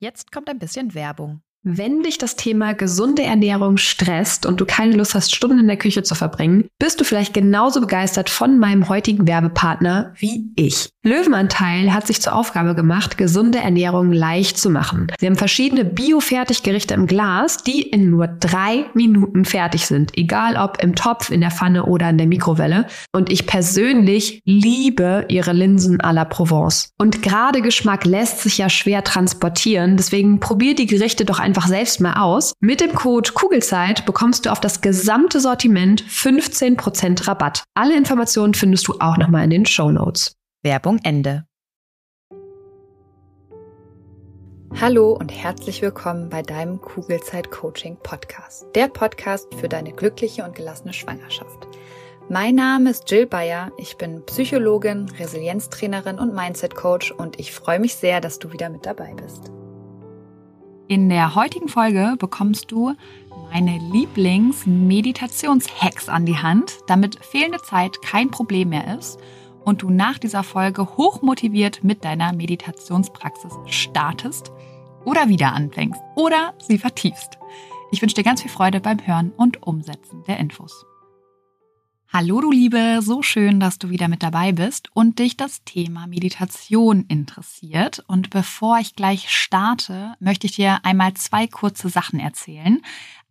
Jetzt kommt ein bisschen Werbung. Wenn dich das Thema gesunde Ernährung stresst und du keine Lust hast, Stunden in der Küche zu verbringen, bist du vielleicht genauso begeistert von meinem heutigen Werbepartner wie ich. Löwenanteil hat sich zur Aufgabe gemacht, gesunde Ernährung leicht zu machen. Sie haben verschiedene Bio-Fertiggerichte im Glas, die in nur drei Minuten fertig sind, egal ob im Topf, in der Pfanne oder in der Mikrowelle. Und ich persönlich liebe ihre Linsen à la Provence. Und gerade Geschmack lässt sich ja schwer transportieren, deswegen probier die Gerichte doch selbst mal aus. Mit dem Code Kugelzeit bekommst du auf das gesamte Sortiment 15% Rabatt. Alle Informationen findest du auch nochmal in den Show Notes. Werbung Ende. Hallo und herzlich willkommen bei deinem Kugelzeit Coaching Podcast. Der Podcast für deine glückliche und gelassene Schwangerschaft. Mein Name ist Jill Bayer, ich bin Psychologin, Resilienztrainerin und Mindset Coach und ich freue mich sehr, dass du wieder mit dabei bist. In der heutigen Folge bekommst du meine Lieblings-Meditations-Hacks an die Hand, damit fehlende Zeit kein Problem mehr ist und du nach dieser Folge hochmotiviert mit deiner Meditationspraxis startest oder wieder anfängst oder sie vertiefst. Ich wünsche dir ganz viel Freude beim Hören und Umsetzen der Infos. Hallo du Liebe, so schön, dass du wieder mit dabei bist und dich das Thema Meditation interessiert. Und bevor ich gleich starte, möchte ich dir einmal zwei kurze Sachen erzählen.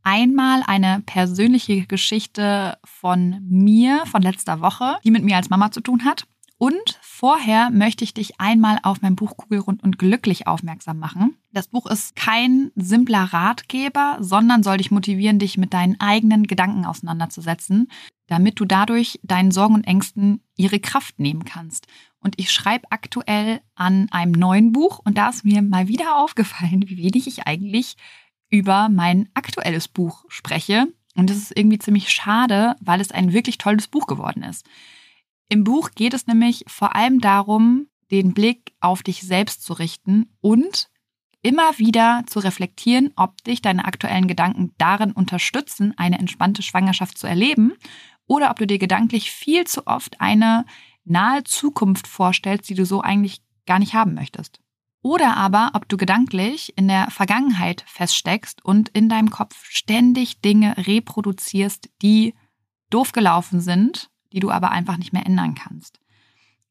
Einmal eine persönliche Geschichte von mir von letzter Woche, die mit mir als Mama zu tun hat. Und vorher möchte ich dich einmal auf mein Buch Kugelrund und glücklich aufmerksam machen. Das Buch ist kein simpler Ratgeber, sondern soll dich motivieren, dich mit deinen eigenen Gedanken auseinanderzusetzen, damit du dadurch deinen Sorgen und Ängsten ihre Kraft nehmen kannst. Und ich schreibe aktuell an einem neuen Buch und da ist mir mal wieder aufgefallen, wie wenig ich eigentlich über mein aktuelles Buch spreche. Und das ist irgendwie ziemlich schade, weil es ein wirklich tolles Buch geworden ist. Im Buch geht es nämlich vor allem darum, den Blick auf dich selbst zu richten und immer wieder zu reflektieren, ob dich deine aktuellen Gedanken darin unterstützen, eine entspannte Schwangerschaft zu erleben oder ob du dir gedanklich viel zu oft eine nahe Zukunft vorstellst, die du so eigentlich gar nicht haben möchtest. Oder aber, ob du gedanklich in der Vergangenheit feststeckst und in deinem Kopf ständig Dinge reproduzierst, die doof gelaufen sind die du aber einfach nicht mehr ändern kannst.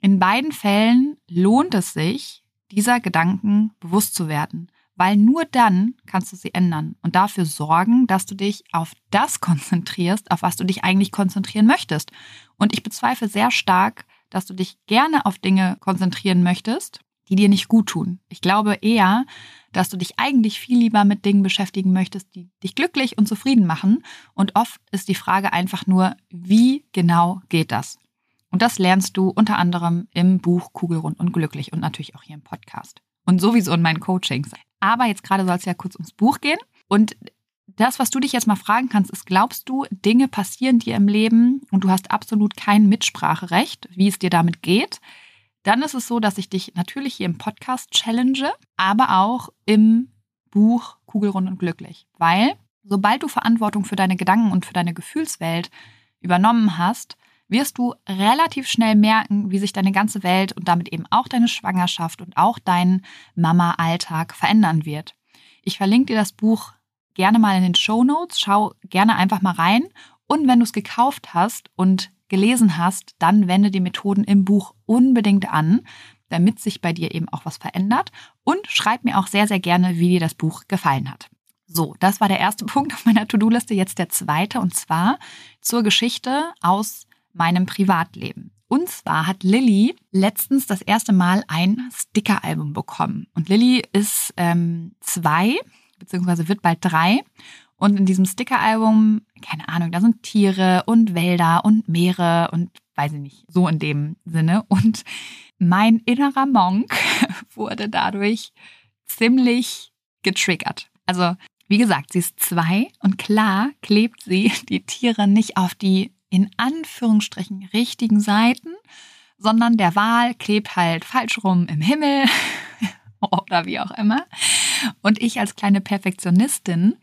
In beiden Fällen lohnt es sich, dieser Gedanken bewusst zu werden, weil nur dann kannst du sie ändern und dafür sorgen, dass du dich auf das konzentrierst, auf was du dich eigentlich konzentrieren möchtest. Und ich bezweifle sehr stark, dass du dich gerne auf Dinge konzentrieren möchtest, die dir nicht gut tun. Ich glaube eher, dass du dich eigentlich viel lieber mit Dingen beschäftigen möchtest, die dich glücklich und zufrieden machen. Und oft ist die Frage einfach nur, wie genau geht das? Und das lernst du unter anderem im Buch Kugelrund und Glücklich und natürlich auch hier im Podcast. Und sowieso in meinen Coachings. Aber jetzt gerade soll es ja kurz ums Buch gehen. Und das, was du dich jetzt mal fragen kannst, ist, glaubst du, Dinge passieren dir im Leben und du hast absolut kein Mitspracherecht, wie es dir damit geht? Dann ist es so, dass ich dich natürlich hier im Podcast challenge, aber auch im Buch Kugelrund und Glücklich. Weil sobald du Verantwortung für deine Gedanken und für deine Gefühlswelt übernommen hast, wirst du relativ schnell merken, wie sich deine ganze Welt und damit eben auch deine Schwangerschaft und auch dein Mama-Alltag verändern wird. Ich verlinke dir das Buch gerne mal in den Show Notes. Schau gerne einfach mal rein. Und wenn du es gekauft hast und gelesen hast, dann wende die Methoden im Buch unbedingt an, damit sich bei dir eben auch was verändert. Und schreib mir auch sehr, sehr gerne, wie dir das Buch gefallen hat. So, das war der erste Punkt auf meiner To-Do-Liste. Jetzt der zweite und zwar zur Geschichte aus meinem Privatleben. Und zwar hat Lilly letztens das erste Mal ein Sticker-Album bekommen. Und Lilly ist ähm, zwei, beziehungsweise wird bald drei. Und in diesem Sticker-Album, keine Ahnung, da sind Tiere und Wälder und Meere und weiß ich nicht, so in dem Sinne. Und mein innerer Monk wurde dadurch ziemlich getriggert. Also, wie gesagt, sie ist zwei und klar klebt sie die Tiere nicht auf die in Anführungsstrichen richtigen Seiten, sondern der Wal klebt halt falsch rum im Himmel oder wie auch immer. Und ich als kleine Perfektionistin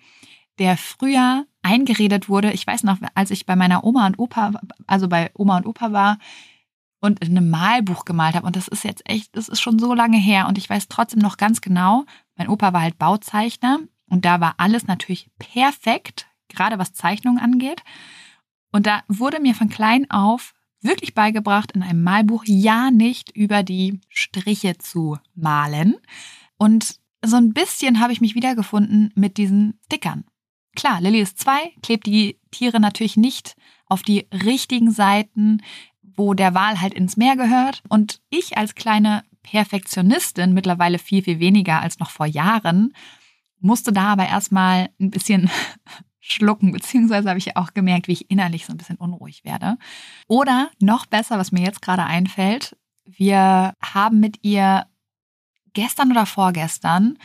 der früher eingeredet wurde. Ich weiß noch, als ich bei meiner Oma und Opa, also bei Oma und Opa war und in einem Malbuch gemalt habe. Und das ist jetzt echt, das ist schon so lange her. Und ich weiß trotzdem noch ganz genau, mein Opa war halt Bauzeichner und da war alles natürlich perfekt, gerade was Zeichnungen angeht. Und da wurde mir von klein auf wirklich beigebracht, in einem Malbuch ja nicht über die Striche zu malen. Und so ein bisschen habe ich mich wiedergefunden mit diesen Stickern. Klar, Lilly ist zwei, klebt die Tiere natürlich nicht auf die richtigen Seiten wo der Wal halt ins Meer gehört. Und ich als kleine Perfektionistin, mittlerweile viel, viel weniger als noch vor Jahren, musste da aber erstmal ein bisschen schlucken, beziehungsweise habe ich auch gemerkt, wie ich innerlich so ein bisschen unruhig werde. Oder noch besser, was mir jetzt gerade einfällt, wir haben mit ihr gestern oder vorgestern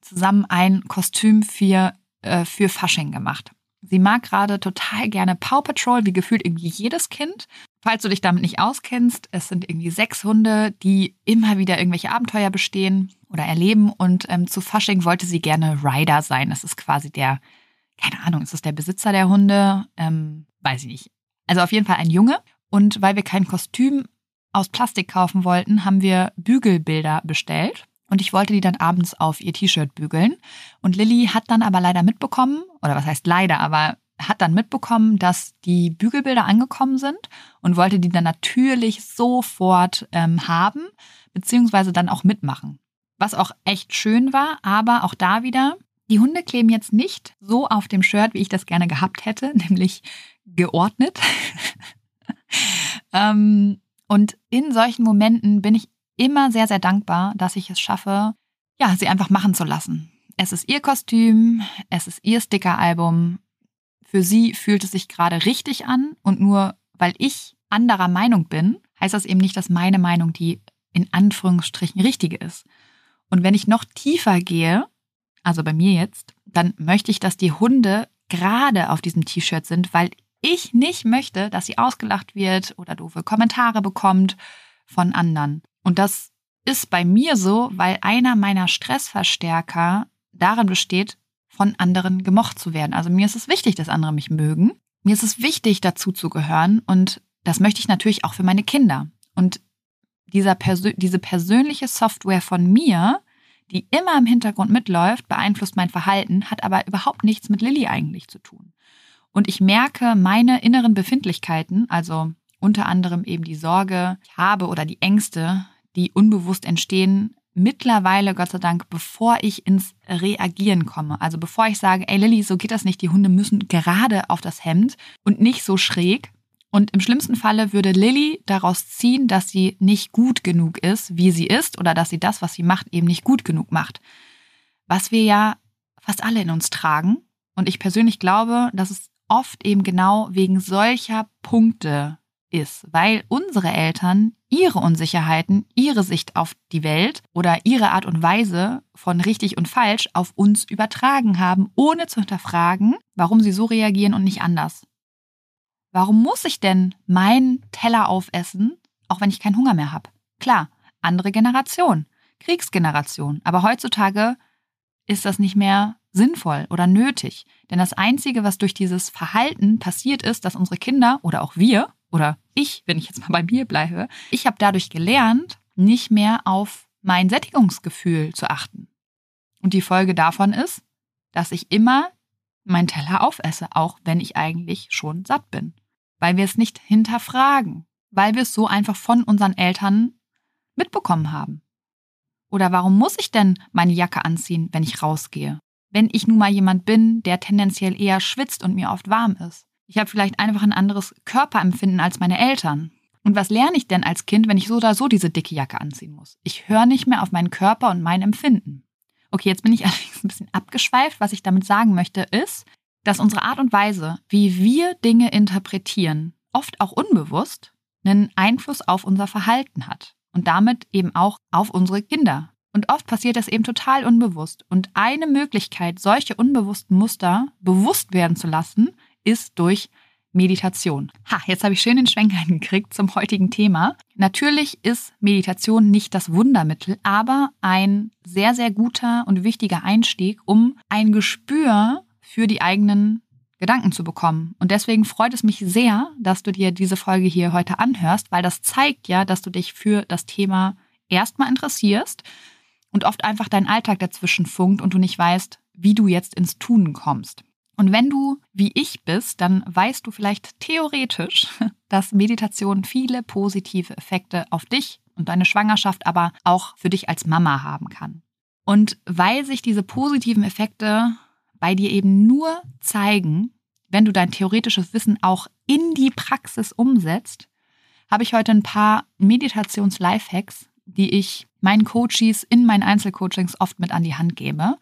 zusammen ein Kostüm für, äh, für Fasching gemacht. Sie mag gerade total gerne Paw Patrol, wie gefühlt irgendwie jedes Kind. Falls du dich damit nicht auskennst, es sind irgendwie sechs Hunde, die immer wieder irgendwelche Abenteuer bestehen oder erleben. Und ähm, zu Fasching wollte sie gerne Rider sein. Das ist quasi der, keine Ahnung, ist das der Besitzer der Hunde? Ähm, weiß ich nicht. Also auf jeden Fall ein Junge. Und weil wir kein Kostüm aus Plastik kaufen wollten, haben wir Bügelbilder bestellt. Und ich wollte die dann abends auf ihr T-Shirt bügeln. Und Lilly hat dann aber leider mitbekommen, oder was heißt leider, aber hat dann mitbekommen, dass die Bügelbilder angekommen sind und wollte die dann natürlich sofort ähm, haben, beziehungsweise dann auch mitmachen. Was auch echt schön war, aber auch da wieder, die Hunde kleben jetzt nicht so auf dem Shirt, wie ich das gerne gehabt hätte, nämlich geordnet. ähm, und in solchen Momenten bin ich immer sehr, sehr dankbar, dass ich es schaffe, ja, sie einfach machen zu lassen. Es ist ihr Kostüm, es ist ihr Stickeralbum. Für sie fühlt es sich gerade richtig an und nur weil ich anderer Meinung bin, heißt das eben nicht, dass meine Meinung die in Anführungsstrichen richtige ist. Und wenn ich noch tiefer gehe, also bei mir jetzt, dann möchte ich, dass die Hunde gerade auf diesem T-Shirt sind, weil ich nicht möchte, dass sie ausgelacht wird oder doofe Kommentare bekommt von anderen. Und das ist bei mir so, weil einer meiner Stressverstärker darin besteht, von anderen gemocht zu werden. Also mir ist es wichtig, dass andere mich mögen. Mir ist es wichtig, dazu zu gehören. Und das möchte ich natürlich auch für meine Kinder. Und dieser Persö diese persönliche Software von mir, die immer im Hintergrund mitläuft, beeinflusst mein Verhalten, hat aber überhaupt nichts mit Lilly eigentlich zu tun. Und ich merke meine inneren Befindlichkeiten, also unter anderem eben die Sorge, ich habe oder die Ängste, die unbewusst entstehen, mittlerweile, Gott sei Dank, bevor ich ins Reagieren komme. Also bevor ich sage, ey Lilly, so geht das nicht, die Hunde müssen gerade auf das Hemd und nicht so schräg. Und im schlimmsten Falle würde Lilly daraus ziehen, dass sie nicht gut genug ist, wie sie ist, oder dass sie das, was sie macht, eben nicht gut genug macht. Was wir ja fast alle in uns tragen. Und ich persönlich glaube, dass es oft eben genau wegen solcher Punkte ist, weil unsere Eltern ihre Unsicherheiten, ihre Sicht auf die Welt oder ihre Art und Weise von richtig und falsch auf uns übertragen haben, ohne zu hinterfragen, warum sie so reagieren und nicht anders. Warum muss ich denn meinen Teller aufessen, auch wenn ich keinen Hunger mehr habe? Klar, andere Generation, Kriegsgeneration, aber heutzutage ist das nicht mehr sinnvoll oder nötig. Denn das Einzige, was durch dieses Verhalten passiert ist, dass unsere Kinder oder auch wir oder ich, wenn ich jetzt mal bei mir bleibe, ich habe dadurch gelernt, nicht mehr auf mein Sättigungsgefühl zu achten. Und die Folge davon ist, dass ich immer meinen Teller aufesse, auch wenn ich eigentlich schon satt bin. Weil wir es nicht hinterfragen, weil wir es so einfach von unseren Eltern mitbekommen haben. Oder warum muss ich denn meine Jacke anziehen, wenn ich rausgehe? Wenn ich nun mal jemand bin, der tendenziell eher schwitzt und mir oft warm ist. Ich habe vielleicht einfach ein anderes Körperempfinden als meine Eltern. Und was lerne ich denn als Kind, wenn ich so oder so diese dicke Jacke anziehen muss? Ich höre nicht mehr auf meinen Körper und mein Empfinden. Okay, jetzt bin ich allerdings ein bisschen abgeschweift. Was ich damit sagen möchte, ist, dass unsere Art und Weise, wie wir Dinge interpretieren, oft auch unbewusst, einen Einfluss auf unser Verhalten hat und damit eben auch auf unsere Kinder. Und oft passiert das eben total unbewusst. Und eine Möglichkeit, solche unbewussten Muster bewusst werden zu lassen, ist durch Meditation. Ha, jetzt habe ich schön den Schwenk gekriegt zum heutigen Thema. Natürlich ist Meditation nicht das Wundermittel, aber ein sehr, sehr guter und wichtiger Einstieg, um ein Gespür für die eigenen Gedanken zu bekommen. Und deswegen freut es mich sehr, dass du dir diese Folge hier heute anhörst, weil das zeigt ja, dass du dich für das Thema erstmal interessierst und oft einfach dein Alltag dazwischen funkt und du nicht weißt, wie du jetzt ins Tun kommst. Und wenn du wie ich bist, dann weißt du vielleicht theoretisch, dass Meditation viele positive Effekte auf dich und deine Schwangerschaft, aber auch für dich als Mama haben kann. Und weil sich diese positiven Effekte bei dir eben nur zeigen, wenn du dein theoretisches Wissen auch in die Praxis umsetzt, habe ich heute ein paar Meditations-Lifehacks, die ich meinen Coaches in meinen Einzelcoachings oft mit an die Hand gebe.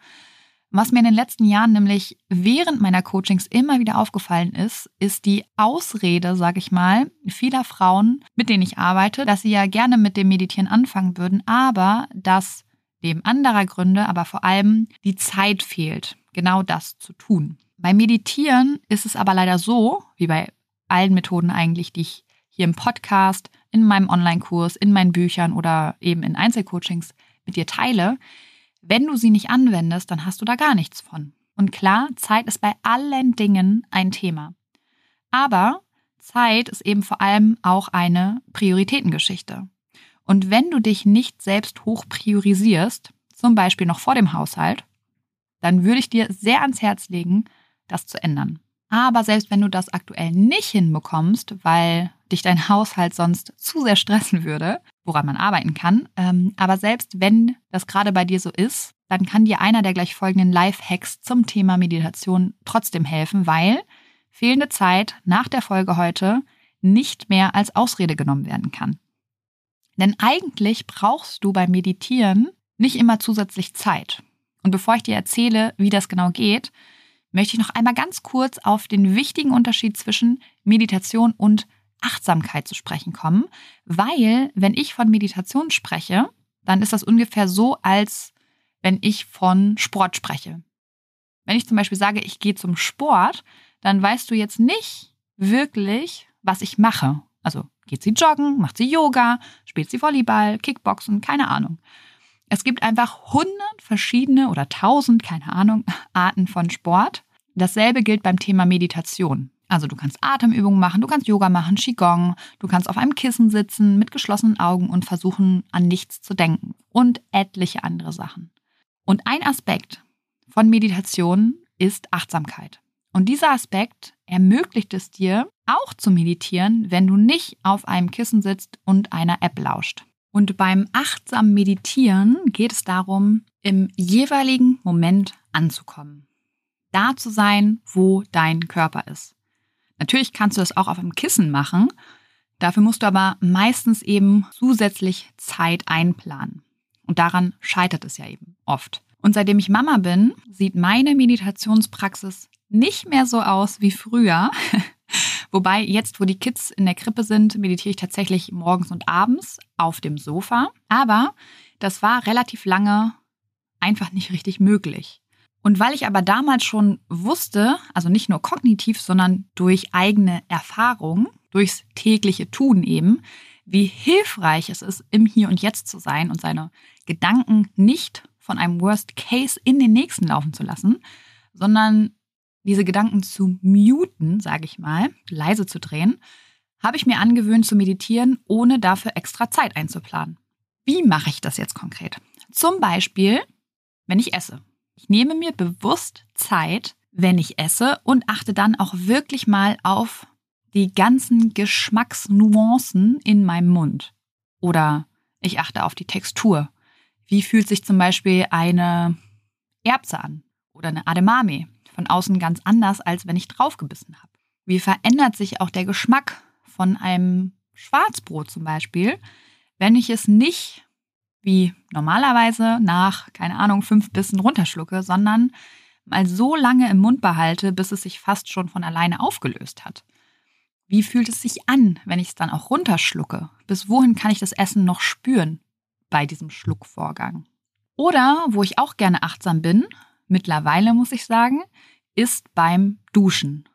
Was mir in den letzten Jahren nämlich während meiner Coachings immer wieder aufgefallen ist, ist die Ausrede, sage ich mal, vieler Frauen, mit denen ich arbeite, dass sie ja gerne mit dem Meditieren anfangen würden, aber dass neben anderer Gründe, aber vor allem die Zeit fehlt, genau das zu tun. Beim Meditieren ist es aber leider so, wie bei allen Methoden eigentlich, die ich hier im Podcast, in meinem Online-Kurs, in meinen Büchern oder eben in Einzelcoachings mit dir teile, wenn du sie nicht anwendest, dann hast du da gar nichts von. Und klar, Zeit ist bei allen Dingen ein Thema. Aber Zeit ist eben vor allem auch eine Prioritätengeschichte. Und wenn du dich nicht selbst hoch priorisierst, zum Beispiel noch vor dem Haushalt, dann würde ich dir sehr ans Herz legen, das zu ändern. Aber selbst wenn du das aktuell nicht hinbekommst, weil dich dein Haushalt sonst zu sehr stressen würde, woran man arbeiten kann, ähm, aber selbst wenn das gerade bei dir so ist, dann kann dir einer der gleich folgenden Life-Hacks zum Thema Meditation trotzdem helfen, weil fehlende Zeit nach der Folge heute nicht mehr als Ausrede genommen werden kann. Denn eigentlich brauchst du beim Meditieren nicht immer zusätzlich Zeit. Und bevor ich dir erzähle, wie das genau geht, möchte ich noch einmal ganz kurz auf den wichtigen Unterschied zwischen Meditation und Achtsamkeit zu sprechen kommen, weil wenn ich von Meditation spreche, dann ist das ungefähr so, als wenn ich von Sport spreche. Wenn ich zum Beispiel sage, ich gehe zum Sport, dann weißt du jetzt nicht wirklich, was ich mache. Also geht sie joggen, macht sie Yoga, spielt sie Volleyball, Kickboxen, keine Ahnung. Es gibt einfach hundert verschiedene oder tausend, keine Ahnung, Arten von Sport. Dasselbe gilt beim Thema Meditation. Also du kannst Atemübungen machen, du kannst Yoga machen, Qigong, du kannst auf einem Kissen sitzen mit geschlossenen Augen und versuchen an nichts zu denken und etliche andere Sachen. Und ein Aspekt von Meditation ist Achtsamkeit. Und dieser Aspekt ermöglicht es dir, auch zu meditieren, wenn du nicht auf einem Kissen sitzt und einer App lauscht. Und beim achtsamen Meditieren geht es darum, im jeweiligen Moment anzukommen. Da zu sein, wo dein Körper ist. Natürlich kannst du das auch auf einem Kissen machen. Dafür musst du aber meistens eben zusätzlich Zeit einplanen. Und daran scheitert es ja eben oft. Und seitdem ich Mama bin, sieht meine Meditationspraxis nicht mehr so aus wie früher. Wobei jetzt, wo die Kids in der Krippe sind, meditiere ich tatsächlich morgens und abends auf dem Sofa. Aber das war relativ lange einfach nicht richtig möglich. Und weil ich aber damals schon wusste, also nicht nur kognitiv, sondern durch eigene Erfahrung, durchs tägliche Tun eben, wie hilfreich es ist, im Hier und Jetzt zu sein und seine Gedanken nicht von einem Worst Case in den nächsten laufen zu lassen, sondern diese Gedanken zu muten, sage ich mal, leise zu drehen, habe ich mir angewöhnt zu meditieren, ohne dafür extra Zeit einzuplanen. Wie mache ich das jetzt konkret? Zum Beispiel, wenn ich esse. Ich nehme mir bewusst Zeit, wenn ich esse und achte dann auch wirklich mal auf die ganzen Geschmacksnuancen in meinem Mund. Oder ich achte auf die Textur. Wie fühlt sich zum Beispiel eine Erbse an oder eine Ademame? Von außen ganz anders, als wenn ich draufgebissen habe. Wie verändert sich auch der Geschmack von einem Schwarzbrot zum Beispiel, wenn ich es nicht wie normalerweise nach, keine Ahnung, fünf Bissen runterschlucke, sondern mal so lange im Mund behalte, bis es sich fast schon von alleine aufgelöst hat. Wie fühlt es sich an, wenn ich es dann auch runterschlucke? Bis wohin kann ich das Essen noch spüren bei diesem Schluckvorgang? Oder, wo ich auch gerne achtsam bin, mittlerweile muss ich sagen, ist beim Duschen.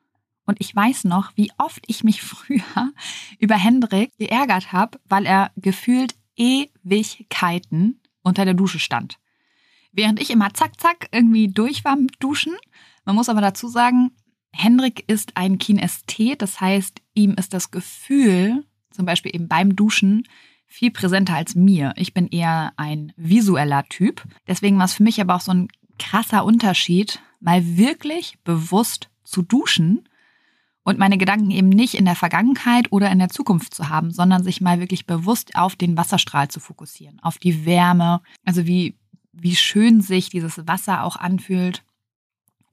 Und ich weiß noch, wie oft ich mich früher über Hendrik geärgert habe, weil er gefühlt Ewigkeiten unter der Dusche stand. Während ich immer zack, zack irgendwie durch war mit Duschen. Man muss aber dazu sagen, Hendrik ist ein Kinesthet, das heißt, ihm ist das Gefühl, zum Beispiel eben beim Duschen, viel präsenter als mir. Ich bin eher ein visueller Typ. Deswegen war es für mich aber auch so ein krasser Unterschied, mal wirklich bewusst zu duschen und meine Gedanken eben nicht in der Vergangenheit oder in der Zukunft zu haben, sondern sich mal wirklich bewusst auf den Wasserstrahl zu fokussieren, auf die Wärme, also wie, wie schön sich dieses Wasser auch anfühlt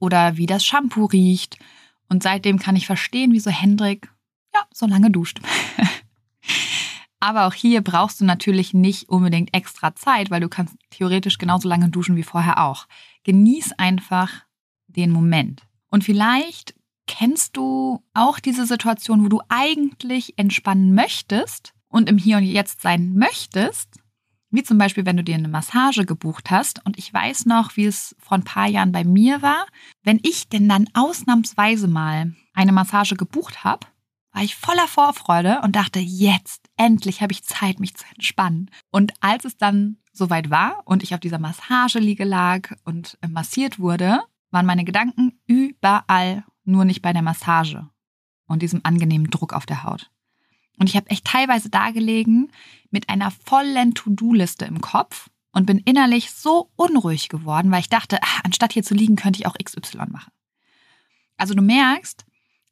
oder wie das Shampoo riecht. Und seitdem kann ich verstehen, wieso Hendrik ja so lange duscht. Aber auch hier brauchst du natürlich nicht unbedingt extra Zeit, weil du kannst theoretisch genauso lange duschen wie vorher auch. Genieß einfach den Moment. Und vielleicht kennst du auch diese Situation, wo du eigentlich entspannen möchtest und im Hier und Jetzt sein möchtest, wie zum Beispiel, wenn du dir eine Massage gebucht hast. Und ich weiß noch, wie es vor ein paar Jahren bei mir war. Wenn ich denn dann ausnahmsweise mal eine Massage gebucht habe, war ich voller Vorfreude und dachte, jetzt, endlich habe ich Zeit, mich zu entspannen. Und als es dann soweit war und ich auf dieser Massageliege lag und massiert wurde, waren meine Gedanken überall, nur nicht bei der Massage und diesem angenehmen Druck auf der Haut. Und ich habe echt teilweise da gelegen mit einer vollen To-Do-Liste im Kopf und bin innerlich so unruhig geworden, weil ich dachte, ach, anstatt hier zu liegen, könnte ich auch XY machen. Also du merkst,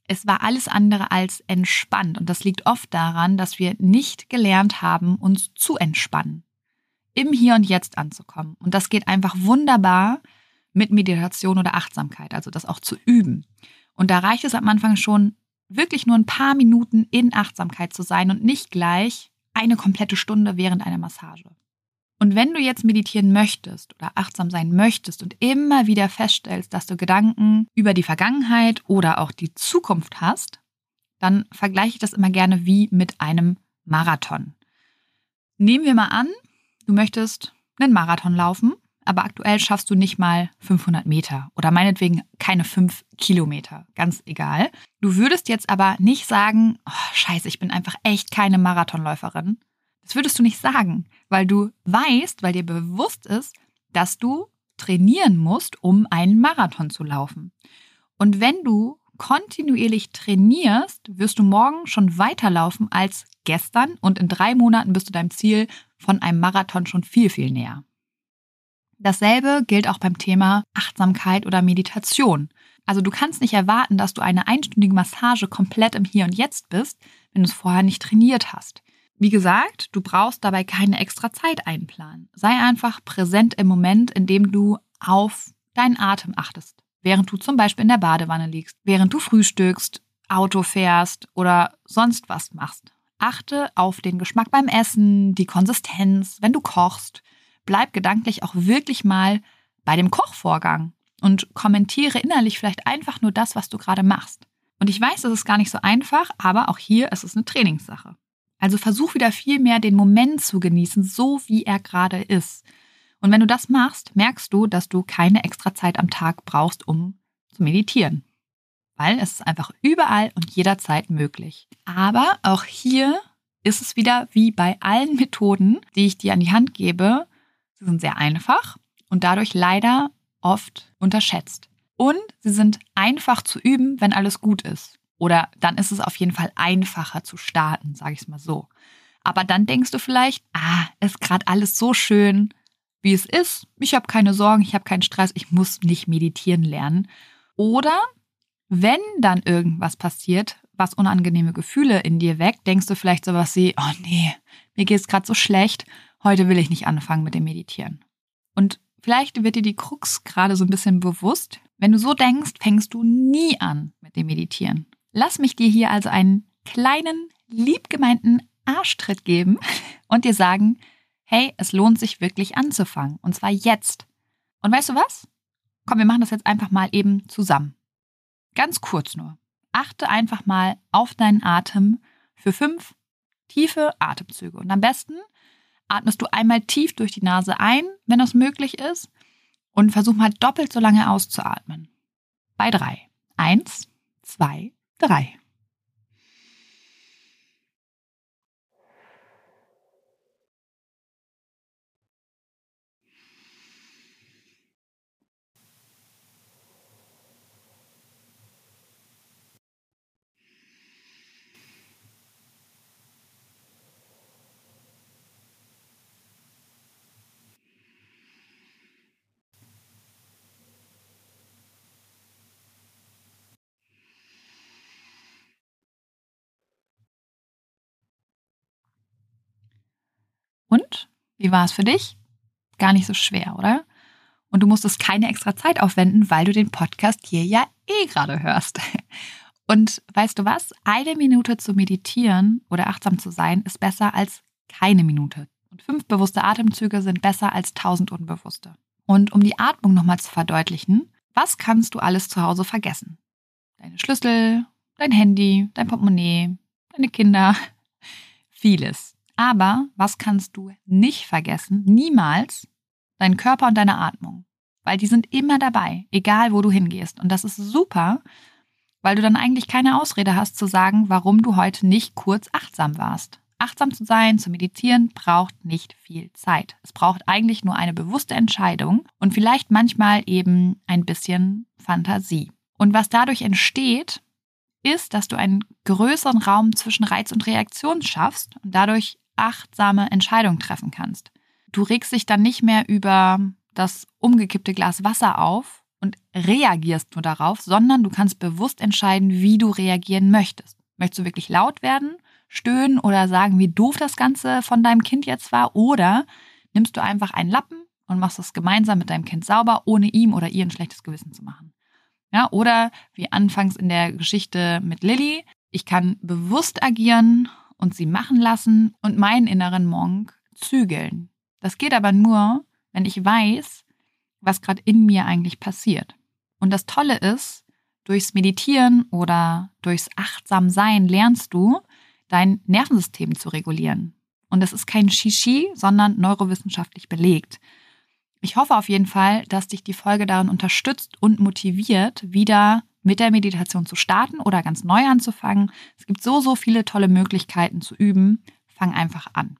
es war alles andere als entspannt und das liegt oft daran, dass wir nicht gelernt haben, uns zu entspannen, im Hier und Jetzt anzukommen. Und das geht einfach wunderbar mit Meditation oder Achtsamkeit, also das auch zu üben. Und da reicht es am Anfang schon, wirklich nur ein paar Minuten in Achtsamkeit zu sein und nicht gleich eine komplette Stunde während einer Massage. Und wenn du jetzt meditieren möchtest oder achtsam sein möchtest und immer wieder feststellst, dass du Gedanken über die Vergangenheit oder auch die Zukunft hast, dann vergleiche ich das immer gerne wie mit einem Marathon. Nehmen wir mal an, du möchtest einen Marathon laufen aber aktuell schaffst du nicht mal 500 Meter oder meinetwegen keine 5 Kilometer, ganz egal. Du würdest jetzt aber nicht sagen, oh, scheiße, ich bin einfach echt keine Marathonläuferin. Das würdest du nicht sagen, weil du weißt, weil dir bewusst ist, dass du trainieren musst, um einen Marathon zu laufen. Und wenn du kontinuierlich trainierst, wirst du morgen schon weiterlaufen als gestern und in drei Monaten bist du deinem Ziel von einem Marathon schon viel, viel näher. Dasselbe gilt auch beim Thema Achtsamkeit oder Meditation. Also du kannst nicht erwarten, dass du eine einstündige Massage komplett im Hier und Jetzt bist, wenn du es vorher nicht trainiert hast. Wie gesagt, du brauchst dabei keine extra Zeit einplanen. Sei einfach präsent im Moment, in dem du auf deinen Atem achtest. Während du zum Beispiel in der Badewanne liegst, während du frühstückst, Auto fährst oder sonst was machst. Achte auf den Geschmack beim Essen, die Konsistenz, wenn du kochst bleib gedanklich auch wirklich mal bei dem Kochvorgang und kommentiere innerlich vielleicht einfach nur das, was du gerade machst. Und ich weiß, es ist gar nicht so einfach, aber auch hier ist es eine Trainingssache. Also versuch wieder viel mehr den Moment zu genießen, so wie er gerade ist. Und wenn du das machst, merkst du, dass du keine extra Zeit am Tag brauchst, um zu meditieren. Weil es ist einfach überall und jederzeit möglich. Aber auch hier ist es wieder wie bei allen Methoden, die ich dir an die Hand gebe, Sie sind sehr einfach und dadurch leider oft unterschätzt. Und sie sind einfach zu üben, wenn alles gut ist. Oder dann ist es auf jeden Fall einfacher zu starten, sage ich es mal so. Aber dann denkst du vielleicht, ah, ist gerade alles so schön, wie es ist. Ich habe keine Sorgen, ich habe keinen Stress, ich muss nicht meditieren lernen. Oder wenn dann irgendwas passiert, was unangenehme Gefühle in dir weckt, denkst du vielleicht sowas wie, oh nee, mir geht es gerade so schlecht heute will ich nicht anfangen mit dem Meditieren. Und vielleicht wird dir die Krux gerade so ein bisschen bewusst. Wenn du so denkst, fängst du nie an mit dem Meditieren. Lass mich dir hier also einen kleinen, liebgemeinten Arschtritt geben und dir sagen, hey, es lohnt sich wirklich anzufangen. Und zwar jetzt. Und weißt du was? Komm, wir machen das jetzt einfach mal eben zusammen. Ganz kurz nur. Achte einfach mal auf deinen Atem für fünf tiefe Atemzüge. Und am besten atmest du einmal tief durch die Nase ein, wenn das möglich ist, und versuch mal doppelt so lange auszuatmen. Bei drei. Eins, zwei, drei. Und? Wie war es für dich? Gar nicht so schwer, oder? Und du musstest keine extra Zeit aufwenden, weil du den Podcast hier ja eh gerade hörst. Und weißt du was? Eine Minute zu meditieren oder achtsam zu sein ist besser als keine Minute. Und fünf bewusste Atemzüge sind besser als tausend unbewusste. Und um die Atmung nochmal zu verdeutlichen, was kannst du alles zu Hause vergessen? Deine Schlüssel, dein Handy, dein Portemonnaie, deine Kinder, vieles. Aber was kannst du nicht vergessen? Niemals deinen Körper und deine Atmung. Weil die sind immer dabei, egal wo du hingehst. Und das ist super, weil du dann eigentlich keine Ausrede hast zu sagen, warum du heute nicht kurz achtsam warst. Achtsam zu sein, zu meditieren, braucht nicht viel Zeit. Es braucht eigentlich nur eine bewusste Entscheidung und vielleicht manchmal eben ein bisschen Fantasie. Und was dadurch entsteht, ist, dass du einen größeren Raum zwischen Reiz und Reaktion schaffst und dadurch achtsame Entscheidungen treffen kannst. Du regst dich dann nicht mehr über das umgekippte Glas Wasser auf und reagierst nur darauf, sondern du kannst bewusst entscheiden, wie du reagieren möchtest. Möchtest du wirklich laut werden stöhnen oder sagen, wie doof das Ganze von deinem Kind jetzt war? Oder nimmst du einfach einen Lappen und machst es gemeinsam mit deinem Kind sauber, ohne ihm oder ihr ein schlechtes Gewissen zu machen? Ja, oder wie anfangs in der Geschichte mit Lilly, ich kann bewusst agieren und sie machen lassen und meinen inneren Monk zügeln. Das geht aber nur, wenn ich weiß, was gerade in mir eigentlich passiert. Und das Tolle ist, durchs Meditieren oder durchs Achtsamsein lernst du, dein Nervensystem zu regulieren. Und das ist kein Shishi, sondern neurowissenschaftlich belegt. Ich hoffe auf jeden Fall, dass dich die Folge darin unterstützt und motiviert, wieder mit der Meditation zu starten oder ganz neu anzufangen. Es gibt so, so viele tolle Möglichkeiten zu üben. Fang einfach an.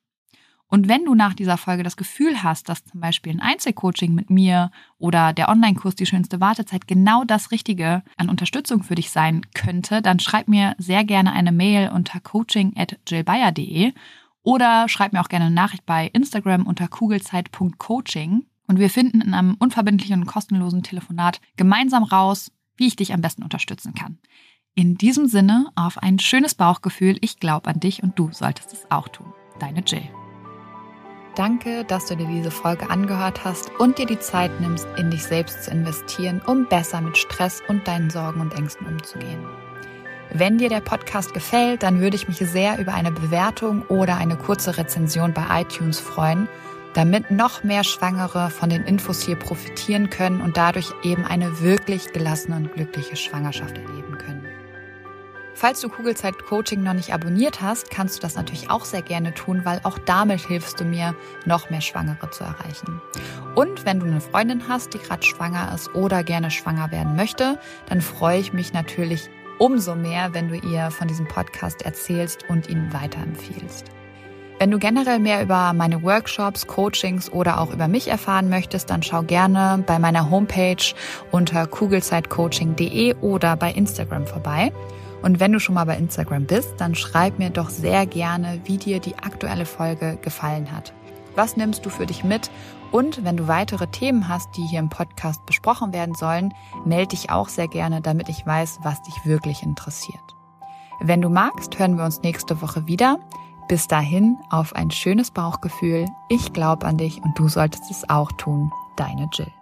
Und wenn du nach dieser Folge das Gefühl hast, dass zum Beispiel ein Einzelcoaching mit mir oder der Online-Kurs Die schönste Wartezeit genau das Richtige an Unterstützung für dich sein könnte, dann schreib mir sehr gerne eine Mail unter coaching.jillbayer.de oder schreib mir auch gerne eine Nachricht bei Instagram unter kugelzeit.coaching. Und wir finden in einem unverbindlichen und kostenlosen Telefonat gemeinsam raus, wie ich dich am besten unterstützen kann. In diesem Sinne auf ein schönes Bauchgefühl. Ich glaube an dich und du solltest es auch tun. Deine Jill. Danke, dass du dir diese Folge angehört hast und dir die Zeit nimmst, in dich selbst zu investieren, um besser mit Stress und deinen Sorgen und Ängsten umzugehen. Wenn dir der Podcast gefällt, dann würde ich mich sehr über eine Bewertung oder eine kurze Rezension bei iTunes freuen, damit noch mehr Schwangere von den Infos hier profitieren können und dadurch eben eine wirklich gelassene und glückliche Schwangerschaft erleben können. Falls du Kugelzeit Coaching noch nicht abonniert hast, kannst du das natürlich auch sehr gerne tun, weil auch damit hilfst du mir, noch mehr Schwangere zu erreichen. Und wenn du eine Freundin hast, die gerade schwanger ist oder gerne schwanger werden möchte, dann freue ich mich natürlich umso mehr, wenn du ihr von diesem Podcast erzählst und ihn weiterempfiehlst. Wenn du generell mehr über meine Workshops, Coachings oder auch über mich erfahren möchtest, dann schau gerne bei meiner Homepage unter kugelzeitcoaching.de oder bei Instagram vorbei. Und wenn du schon mal bei Instagram bist, dann schreib mir doch sehr gerne, wie dir die aktuelle Folge gefallen hat. Was nimmst du für dich mit? Und wenn du weitere Themen hast, die hier im Podcast besprochen werden sollen, melde dich auch sehr gerne, damit ich weiß, was dich wirklich interessiert. Wenn du magst, hören wir uns nächste Woche wieder. Bis dahin auf ein schönes Bauchgefühl. Ich glaube an dich und du solltest es auch tun. Deine Jill.